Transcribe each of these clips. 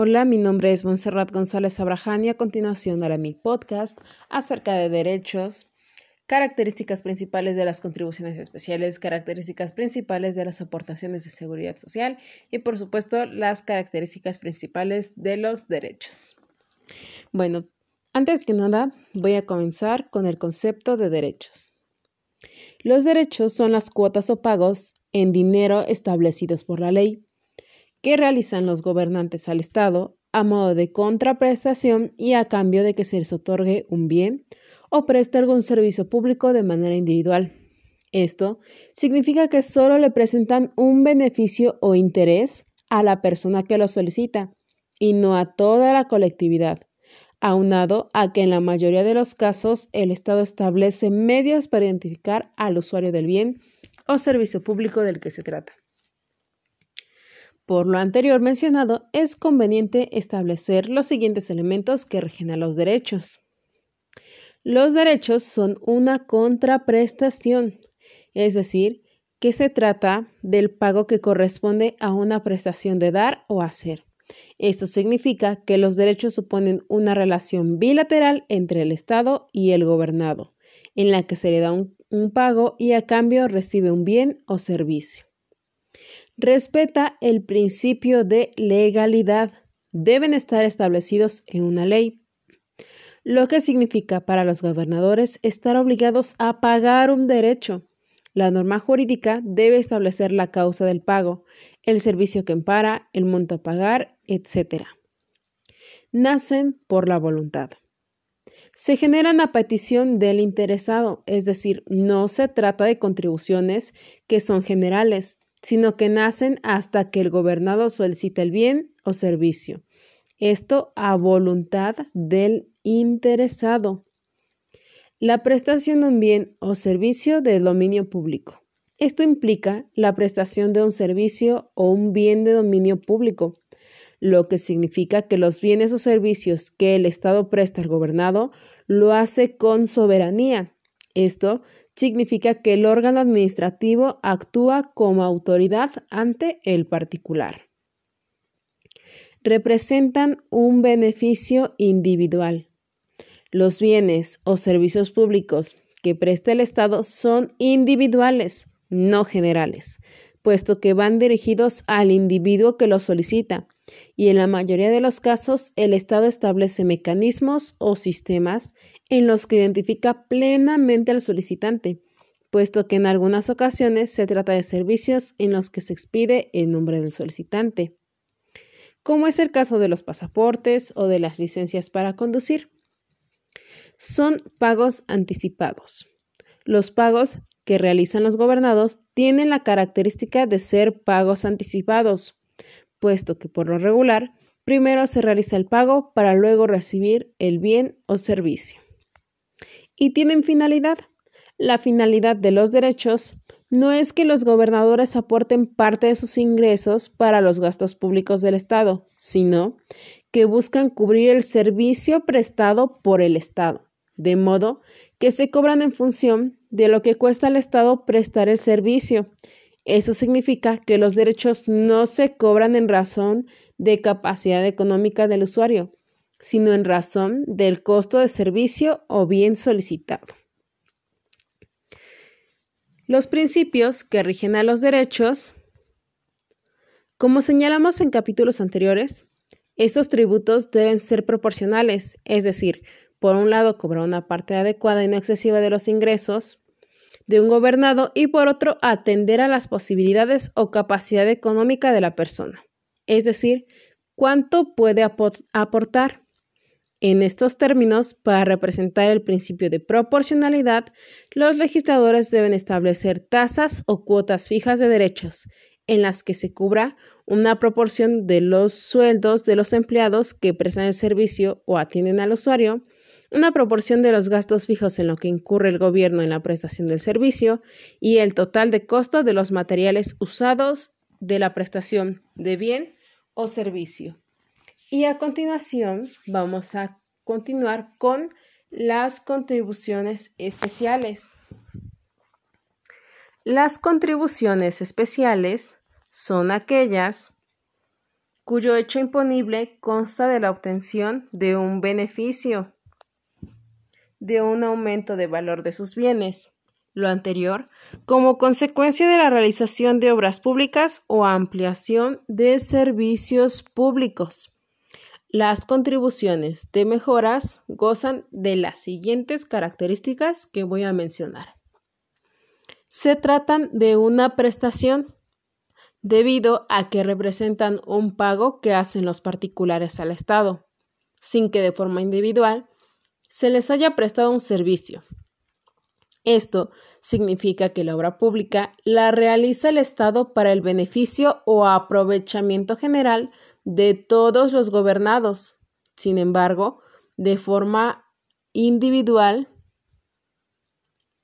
Hola, mi nombre es Monserrat González Abraham y a continuación haré mi podcast acerca de derechos, características principales de las contribuciones especiales, características principales de las aportaciones de seguridad social y por supuesto las características principales de los derechos. Bueno, antes que nada voy a comenzar con el concepto de derechos. Los derechos son las cuotas o pagos en dinero establecidos por la ley que realizan los gobernantes al Estado a modo de contraprestación y a cambio de que se les otorgue un bien o preste algún servicio público de manera individual. Esto significa que solo le presentan un beneficio o interés a la persona que lo solicita y no a toda la colectividad, aunado a que en la mayoría de los casos el Estado establece medios para identificar al usuario del bien o servicio público del que se trata. Por lo anterior mencionado, es conveniente establecer los siguientes elementos que rigen a los derechos. Los derechos son una contraprestación, es decir, que se trata del pago que corresponde a una prestación de dar o hacer. Esto significa que los derechos suponen una relación bilateral entre el Estado y el gobernado, en la que se le da un, un pago y a cambio recibe un bien o servicio respeta el principio de legalidad. Deben estar establecidos en una ley, lo que significa para los gobernadores estar obligados a pagar un derecho. La norma jurídica debe establecer la causa del pago, el servicio que empara, el monto a pagar, etc. Nacen por la voluntad. Se generan a petición del interesado, es decir, no se trata de contribuciones que son generales, sino que nacen hasta que el gobernado solicita el bien o servicio. Esto a voluntad del interesado. La prestación de un bien o servicio de dominio público. Esto implica la prestación de un servicio o un bien de dominio público, lo que significa que los bienes o servicios que el Estado presta al gobernado lo hace con soberanía. Esto significa que el órgano administrativo actúa como autoridad ante el particular. Representan un beneficio individual. Los bienes o servicios públicos que presta el Estado son individuales, no generales, puesto que van dirigidos al individuo que los solicita, y en la mayoría de los casos el Estado establece mecanismos o sistemas en los que identifica plenamente al solicitante, puesto que en algunas ocasiones se trata de servicios en los que se expide el nombre del solicitante, como es el caso de los pasaportes o de las licencias para conducir. Son pagos anticipados. Los pagos que realizan los gobernados tienen la característica de ser pagos anticipados, puesto que por lo regular primero se realiza el pago para luego recibir el bien o servicio y tienen finalidad. La finalidad de los derechos no es que los gobernadores aporten parte de sus ingresos para los gastos públicos del Estado, sino que buscan cubrir el servicio prestado por el Estado, de modo que se cobran en función de lo que cuesta al Estado prestar el servicio. Eso significa que los derechos no se cobran en razón de capacidad económica del usuario, sino en razón del costo de servicio o bien solicitado. Los principios que rigen a los derechos, como señalamos en capítulos anteriores, estos tributos deben ser proporcionales, es decir, por un lado cobrar una parte adecuada y no excesiva de los ingresos de un gobernado y por otro atender a las posibilidades o capacidad económica de la persona, es decir, cuánto puede aportar en estos términos, para representar el principio de proporcionalidad, los legisladores deben establecer tasas o cuotas fijas de derechos, en las que se cubra una proporción de los sueldos de los empleados que prestan el servicio o atienden al usuario, una proporción de los gastos fijos en lo que incurre el gobierno en la prestación del servicio y el total de costo de los materiales usados de la prestación de bien o servicio. Y a continuación vamos a continuar con las contribuciones especiales. Las contribuciones especiales son aquellas cuyo hecho imponible consta de la obtención de un beneficio, de un aumento de valor de sus bienes, lo anterior, como consecuencia de la realización de obras públicas o ampliación de servicios públicos. Las contribuciones de mejoras gozan de las siguientes características que voy a mencionar. Se tratan de una prestación debido a que representan un pago que hacen los particulares al Estado, sin que de forma individual se les haya prestado un servicio. Esto significa que la obra pública la realiza el Estado para el beneficio o aprovechamiento general de todos los gobernados. Sin embargo, de forma individual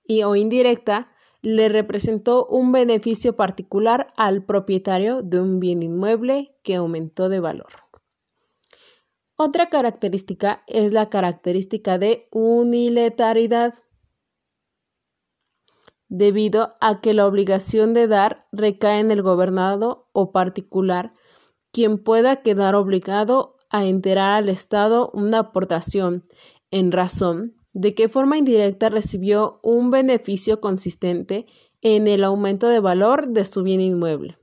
y o indirecta, le representó un beneficio particular al propietario de un bien inmueble que aumentó de valor. Otra característica es la característica de unilateralidad, debido a que la obligación de dar recae en el gobernado o particular quien pueda quedar obligado a enterar al Estado una aportación en razón de que forma indirecta recibió un beneficio consistente en el aumento de valor de su bien inmueble.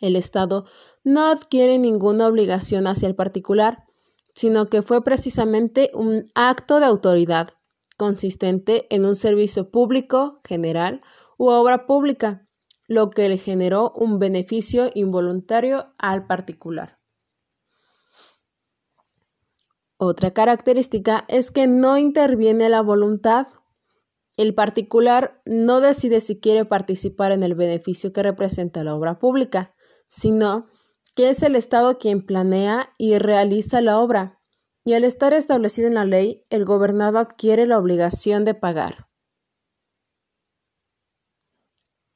El Estado no adquiere ninguna obligación hacia el particular, sino que fue precisamente un acto de autoridad consistente en un servicio público general u obra pública lo que le generó un beneficio involuntario al particular. Otra característica es que no interviene la voluntad. El particular no decide si quiere participar en el beneficio que representa la obra pública, sino que es el Estado quien planea y realiza la obra, y al estar establecido en la ley, el gobernado adquiere la obligación de pagar.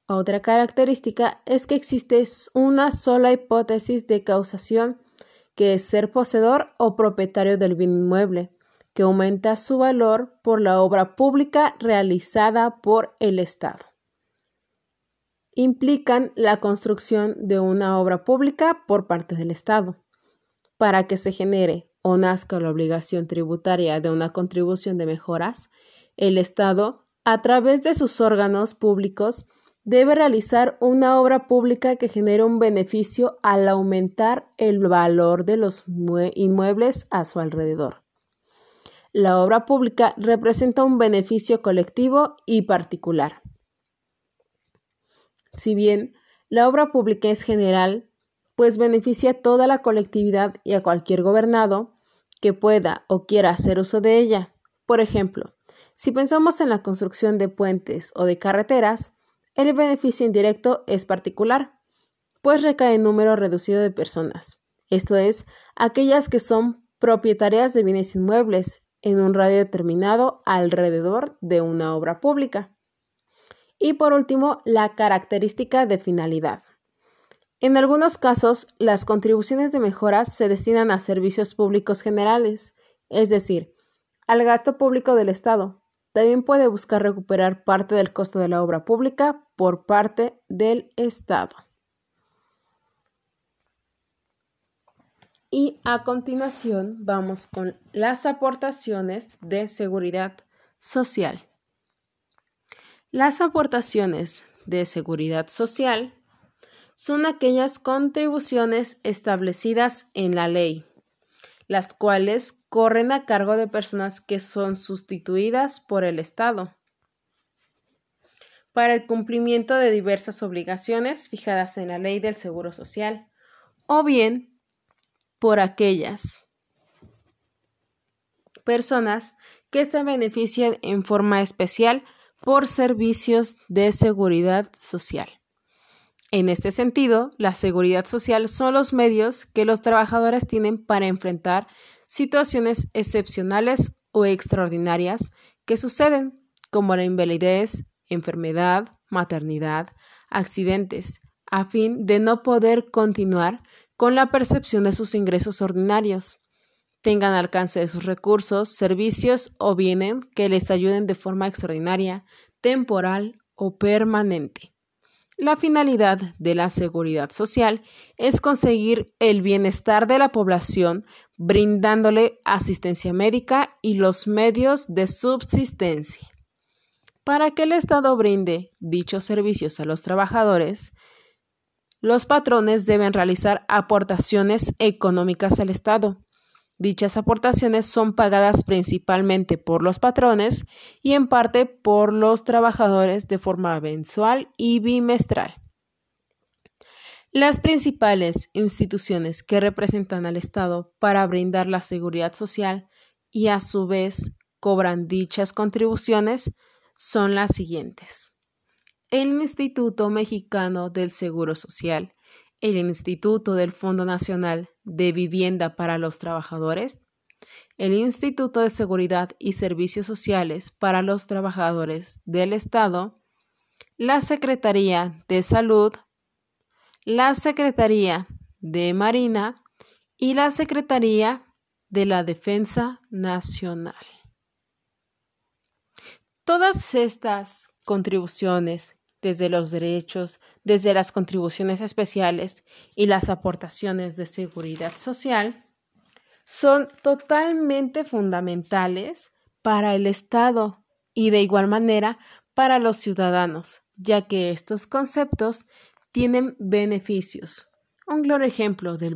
Otra característica es que existe una sola hipótesis de causación, que es ser poseedor o propietario del bien inmueble, que aumenta su valor por la obra pública realizada por el Estado. Implican la construcción de una obra pública por parte del Estado. Para que se genere o nazca la obligación tributaria de una contribución de mejoras, el Estado, a través de sus órganos públicos, debe realizar una obra pública que genere un beneficio al aumentar el valor de los inmuebles a su alrededor. La obra pública representa un beneficio colectivo y particular. Si bien la obra pública es general, pues beneficia a toda la colectividad y a cualquier gobernado que pueda o quiera hacer uso de ella. Por ejemplo, si pensamos en la construcción de puentes o de carreteras, el beneficio indirecto es particular, pues recae en número reducido de personas, esto es, aquellas que son propietarias de bienes inmuebles en un radio determinado alrededor de una obra pública. Y por último, la característica de finalidad. En algunos casos, las contribuciones de mejoras se destinan a servicios públicos generales, es decir, al gasto público del Estado, también puede buscar recuperar parte del costo de la obra pública por parte del Estado. Y a continuación vamos con las aportaciones de seguridad social. Las aportaciones de seguridad social son aquellas contribuciones establecidas en la ley las cuales corren a cargo de personas que son sustituidas por el Estado para el cumplimiento de diversas obligaciones fijadas en la ley del Seguro Social, o bien por aquellas personas que se benefician en forma especial por servicios de seguridad social. En este sentido, la seguridad social son los medios que los trabajadores tienen para enfrentar situaciones excepcionales o extraordinarias que suceden, como la invalidez, enfermedad, maternidad, accidentes, a fin de no poder continuar con la percepción de sus ingresos ordinarios, tengan alcance de sus recursos, servicios o bienes que les ayuden de forma extraordinaria, temporal o permanente. La finalidad de la seguridad social es conseguir el bienestar de la población brindándole asistencia médica y los medios de subsistencia. Para que el Estado brinde dichos servicios a los trabajadores, los patrones deben realizar aportaciones económicas al Estado. Dichas aportaciones son pagadas principalmente por los patrones y en parte por los trabajadores de forma mensual y bimestral. Las principales instituciones que representan al Estado para brindar la seguridad social y a su vez cobran dichas contribuciones son las siguientes. El Instituto Mexicano del Seguro Social, el Instituto del Fondo Nacional de Vivienda para los Trabajadores, el Instituto de Seguridad y Servicios Sociales para los Trabajadores del Estado, la Secretaría de Salud, la Secretaría de Marina y la Secretaría de la Defensa Nacional. Todas estas contribuciones, desde los derechos, desde las contribuciones especiales y las aportaciones de seguridad social, son totalmente fundamentales para el Estado y de igual manera para los ciudadanos, ya que estos conceptos tienen beneficios. Un claro ejemplo del